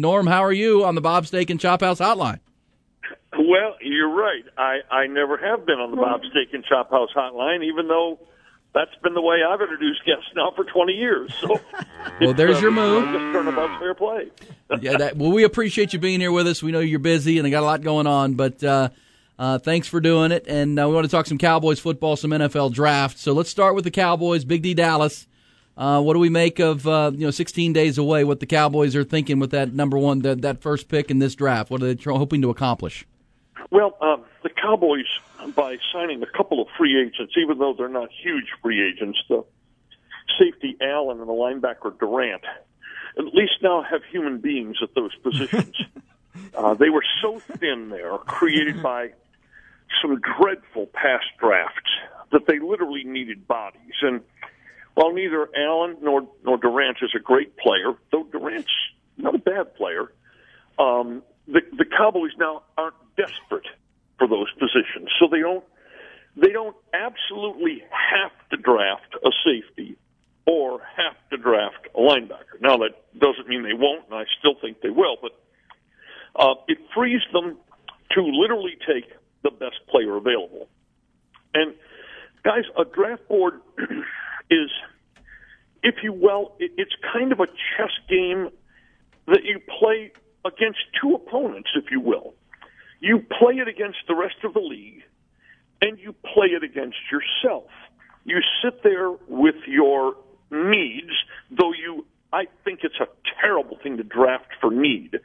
Norm, how are you on the Bob's Steak and Chop House Hotline? Well, you're right. I, I never have been on the Bob's Steak and Chop House Hotline, even though that's been the way I've introduced guests now for 20 years. So, well, there's uh, your move. Just turnabout fair play. yeah, that, well, we appreciate you being here with us. We know you're busy and I got a lot going on, but uh, uh, thanks for doing it. And uh, we want to talk some Cowboys football, some NFL draft. So let's start with the Cowboys. Big D Dallas. Uh, what do we make of uh, you know 16 days away? What the Cowboys are thinking with that number one, that, that first pick in this draft? What are they tr- hoping to accomplish? Well, um, the Cowboys, by signing a couple of free agents, even though they're not huge free agents, the safety Allen and the linebacker Durant, at least now have human beings at those positions. uh, they were so thin there, created by some dreadful past drafts, that they literally needed bodies. And while neither Allen nor nor Durant is a great player, though Durant's not a bad player, um, the the Cowboys now aren't desperate for those positions, so they don't they don't absolutely have to draft a safety or have to draft a linebacker. Now that doesn't mean they won't, and I still think they will, but uh, it frees them to literally take the best player available. And guys, a draft board is, if you will, it's kind of a chess game that you play against two opponents, if you will. You play it against the rest of the league, and you play it against yourself. You sit there with your needs, though you, I think it's a terrible thing to draft for need,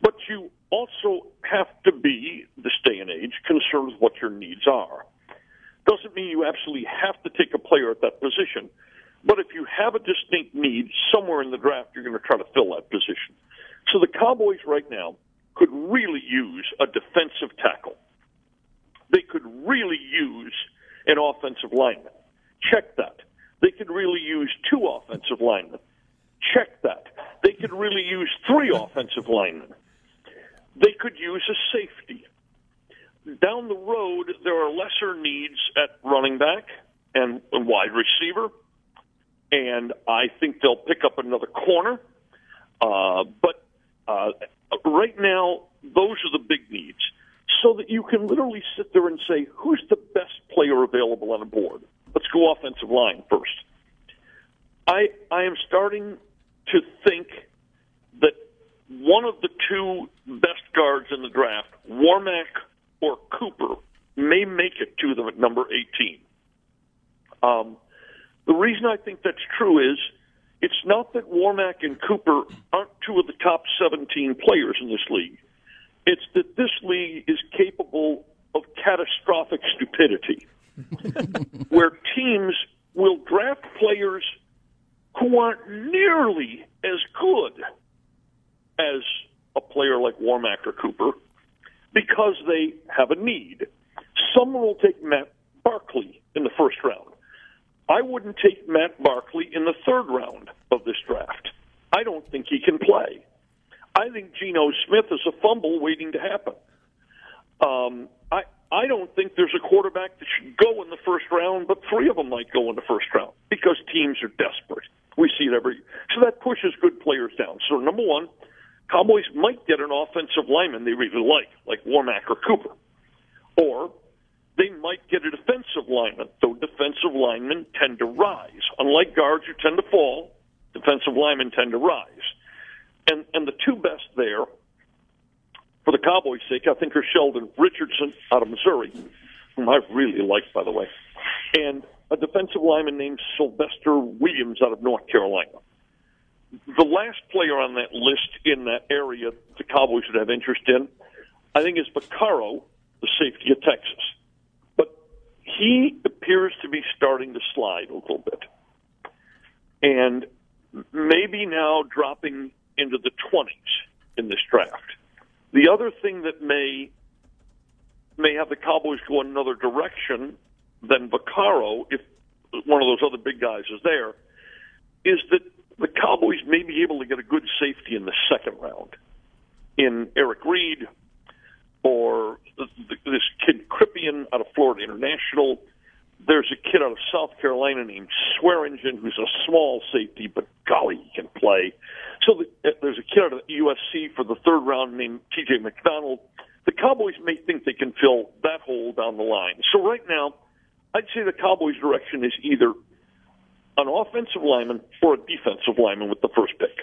but you also have to be, this day and age, concerned with what your needs are. Doesn't mean you absolutely have to take a player at that position, but if you have a distinct need somewhere in the draft, you're going to try to fill that position. So the Cowboys right now could really use a defensive tackle. They could really use an offensive lineman. Check that. They could really use two offensive linemen. Check that. They could really use three offensive linemen. They could use a safety. Down the road, there are lesser needs at running back and, wide receiver, and I think they'll pick up another corner. Uh, but uh, right now, those are the big needs, so that you can literally sit there and say, who's the best player available on the board? Let's go offensive line first. I I am starting to think that one of the two best guards in the draft, Warmack or Cooper, may make it to them at number 18. Um, the reason I think that's true is it's not that Warmack and Cooper aren't two of the top 17 players in this league. It's that this league is capable of catastrophic stupidity, where teams will draft players who aren't nearly as good as a player like Warmack or Cooper because they have a need. Someone will take Matt Barkley in the first round. I wouldn't take Matt Barkley in the third round of this draft. I don't think he can play. I think Geno Smith is a fumble waiting to happen. Um, I I don't think there's a quarterback that should go in the first round, but three of them might go in the first round because teams are desperate. We see it every year. so that pushes good players down. So number one, Cowboys might get an offensive lineman they really like, like Warmack or Cooper, or they might get a defensive lineman. Though defensive linemen tend to rise, unlike guards who tend to fall, defensive linemen tend to rise. And and the two best there for the Cowboys' sake, I think are Sheldon Richardson out of Missouri, whom I really like, by the way, and a defensive lineman named Sylvester Williams out of North Carolina. The last player on that list in that area the Cowboys would have interest in, I think, is Vaccaro, the safety of Texas. But he appears to be starting to slide a little bit. And maybe now dropping into the 20s in this draft. The other thing that may may have the Cowboys go another direction than Vaccaro, if one of those other big guys is there, is that the Cowboys may be able to get a good safety in the second round in Eric Reid or this kid Cyprien out of Florida International. There's a kid out of South Carolina named Swearinger who's a small safety, but golly, he can play. So the, uh, there's a kid out of USC for the third round named T.J. McDonald. The Cowboys may think they can fill that hole down the line. So right now, I'd say the Cowboys' direction is either an offensive lineman or a defensive lineman with the first pick.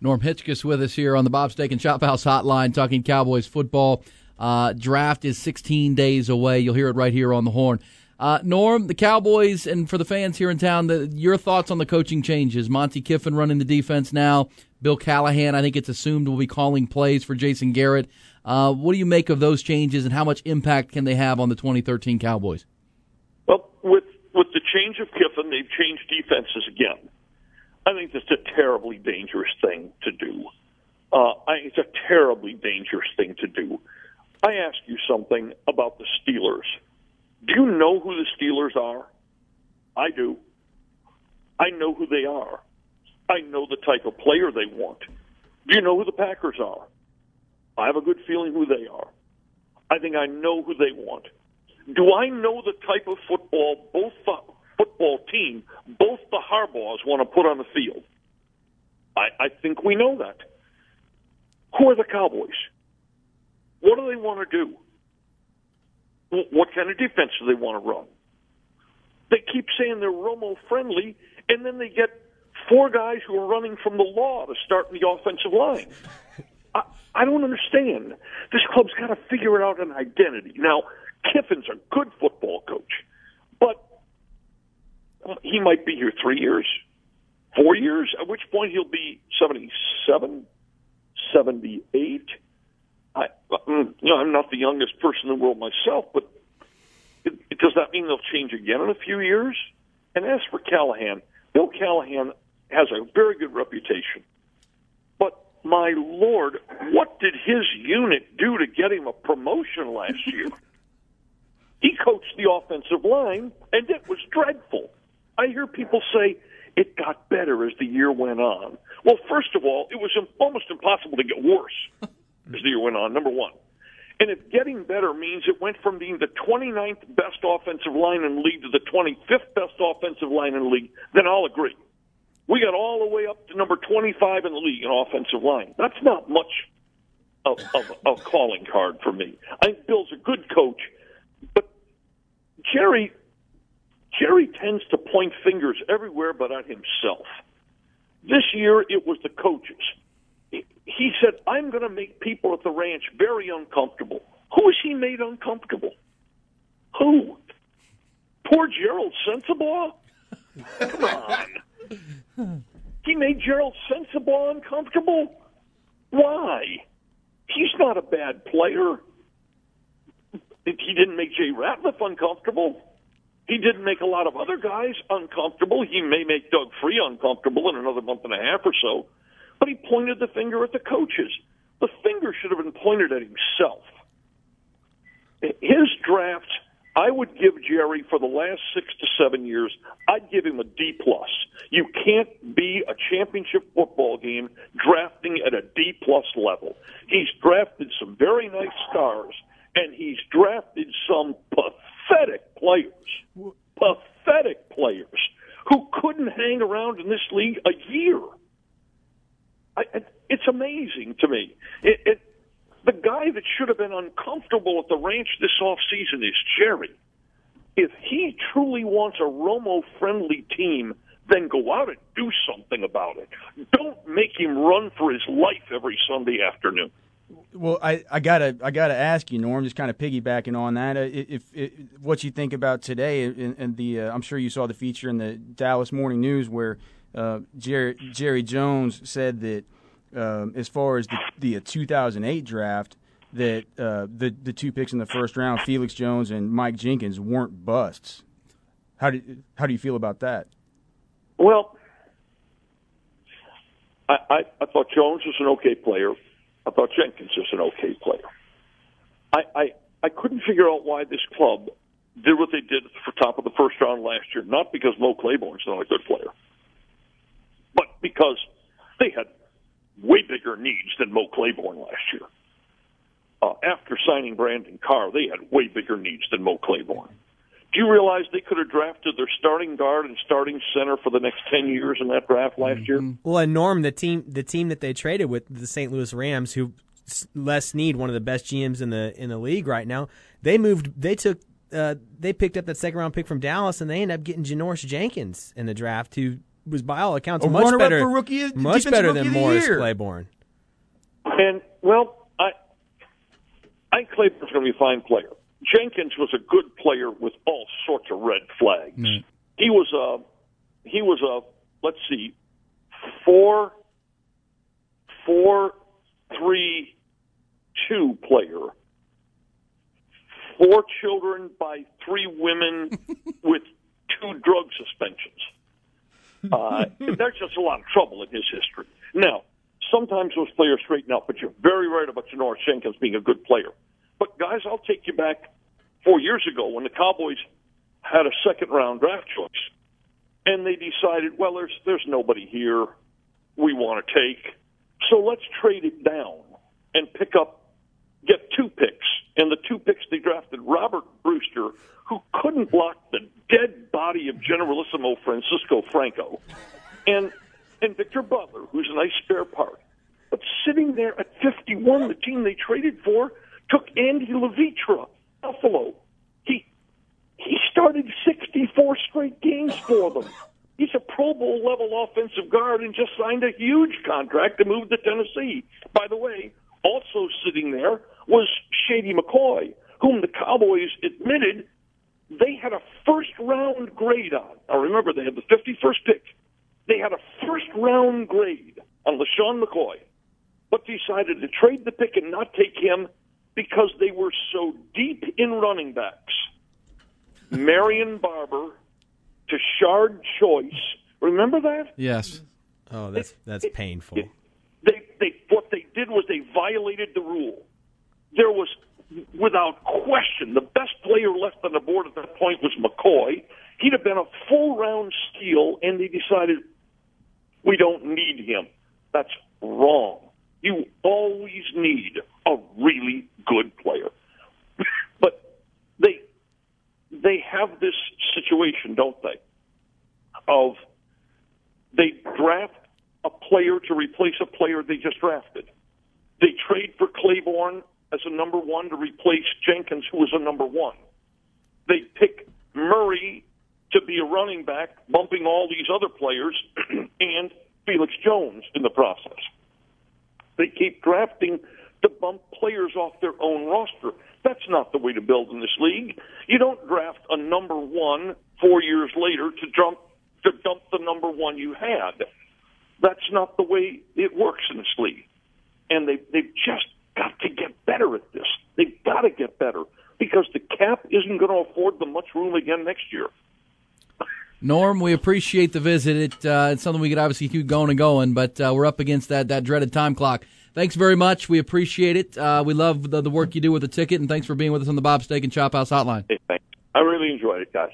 Norm Hitzges with us here on the Bob's Steak and Chop House Hotline, talking Cowboys football. Uh, draft is 16 days away. You'll hear it right here on the horn. Uh, Norm, the Cowboys, and for the fans here in town, the, your thoughts on the coaching changes? Monte Kiffin running the defense now. Bill Callahan, I think it's assumed, will be calling plays for Jason Garrett. Uh, what do you make of those changes, and how much impact can they have on the 2013 Cowboys? Well, with with the change of Kiffin, they've changed defenses again. I think that's a terribly dangerous thing to do. Uh, I, it's a terribly dangerous thing to do. I ask you something about the Steelers. You know who the Steelers are? I do. I know who they are. I know the type of player they want. Do you know who the Packers are? I have a good feeling who they are. I think I know who they want. Do I know the type of football both the football team, both the Harbaughs want to put on the field? I, I think we know that. Who are the Cowboys? What do they want to do? What kind of defense do they want to run? They keep saying they're Romo friendly, and then they get four guys who are running from the law to start the offensive line. I, I don't understand. This club's got to figure out an identity. Now, Kiffin's a good football coach, but he might be here three years, four years, at which point he'll be 77, 78. You know, I'm not the youngest person in the world myself, but it, it, does that mean they'll change again in a few years? And as for Callahan, Bill Callahan has a very good reputation. But my lord, what did his unit do to get him a promotion last year? he coached the offensive line, and it was dreadful. I hear people say it got better as the year went on. Well, first of all, it was almost impossible to get worse as the year went on, number one. And if getting better means it went from being the 29th best offensive line in the league to the 25th best offensive line in the league, then I'll agree. We got all the way up to number 25 in the league in offensive line. That's not much of, a calling card for me. I think Bill's a good coach, but Jerry Jerry tends to point fingers everywhere but at himself. This year it was the coaches he said, I'm going to make people at the ranch very uncomfortable. Who has he made uncomfortable? Who? Poor Gerald Sensabaugh? Come on. He made Gerald Sensabaugh uncomfortable? Why? He's not a bad player. He didn't make Jay Ratliff uncomfortable. He didn't make a lot of other guys uncomfortable. He may make Doug Free uncomfortable in another month and a half or so. But he pointed the finger at the coaches. The finger should have been pointed at himself. His draft, I would give Jerry for the last six to seven years, I'd give him a D plus. You can't be a championship football game drafting at a D plus level. He's drafted some very nice stars, and he's drafted some pathetic players. Pathetic players who couldn't hang around in this league a year. I, it's amazing to me. It, it, the guy that should have been uncomfortable at the ranch this off season is Jerry. If he truly wants a Romo friendly team, then go out and do something about it. Don't make him run for his life every Sunday afternoon. Well, I, I gotta I gotta ask you, Norm, just kind of piggybacking on that. Uh, if, if what you think about today, and, and the uh, I'm sure you saw the feature in the Dallas Morning News where uh, Jerry, Jerry Jones said that um, as far as the, the 2008 draft, that uh, the the two picks in the first round, Felix Jones and Mike Jenkins, weren't busts. How do how do you feel about that? Well, I, I, I thought Jones was an okay player. I thought Jenkins was an okay player. I, I I couldn't figure out why this club did what they did for top of the first round last year. Not because Mo Claiborne's not a good player, but because they had way bigger needs than Mo Claiborne last year. Uh, after signing Brandon Carr, they had way bigger needs than Mo Claiborne. Do you realize they could have drafted their starting guard and starting center for the next ten years in that draft last year? Well, and Norm, the team, the team that they traded with, the St. Louis Rams, who Les Snead, one of the best GMs in the in the league right now, they moved. They took. Uh, they picked up that second round pick from Dallas, and they ended up getting Janoris Jenkins in the draft, who was by all accounts A much better, for rookie- much better than Morris year. Claiborne. And well, I I think Claiborne's going to be a fine player. Jenkins was a good player with all sorts of red flags. He was a he was a let's see four four three two player. Four children by three women with two drug suspensions. Uh, there's just a lot of trouble in his history. Now, sometimes those players straighten out, but you're very right about Janoris Jenkins being a good player. But guys, I'll take you back four years ago when the Cowboys had a second round draft choice, and they decided, well, there's there's nobody here we want to take, so let's trade it down and pick up, get two picks, and the two picks they drafted Robert Brewster, who couldn't block the dead body of Generalissimo Francisco Franco, and and Victor Butler, who's a nice spare part. But sitting there at 51, the team they traded for took Andy Levitre, Buffalo. He he started 64 straight games for them. He's a Pro Bowl level offensive guard and just signed a huge contract to move to Tennessee. By the way, also sitting there was Shady McCoy, whom the Cowboys admitted they had a first round grade on. Now remember, they had the 51st pick. They had a first round grade on LeSean McCoy, but decided to trade the pick and not take him because they were so deep in running backs. Marion Barber to Shard Choice. Remember that? Yes. Oh, that's that's painful. They they what they did was they violated the rule. There was without question the best player left on the board at that point was McCoy. He'd have been a full round steal, and they decided we don't need him. That's wrong. You always need a really good player. but they they have this situation, don't they? Of they draft a player to replace a player they just drafted. They trade for Claiborne as a number one to replace Jenkins, who was a number one. They pick Murray to be a running back, bumping all these other players, and Felix Jones in the process. They keep drafting to bump players off their own roster. That's not the way to build in this league. You don't draft a number one four years later to jump to dump the number one you had. That's not the way it works in this league. And they they've just got to get better at this. They've got to get better because the cap isn't going to afford them much room again next year. Norm, we appreciate the visit. It, uh, it's something we could obviously keep going and going, but uh, we're up against that, that dreaded time clock. Thanks very much. We appreciate it. Uh, we love the, the work you do with the ticket, and thanks for being with us on the Bob's Steak and Chop House Hotline. Hey, thanks. I really enjoyed it, guys.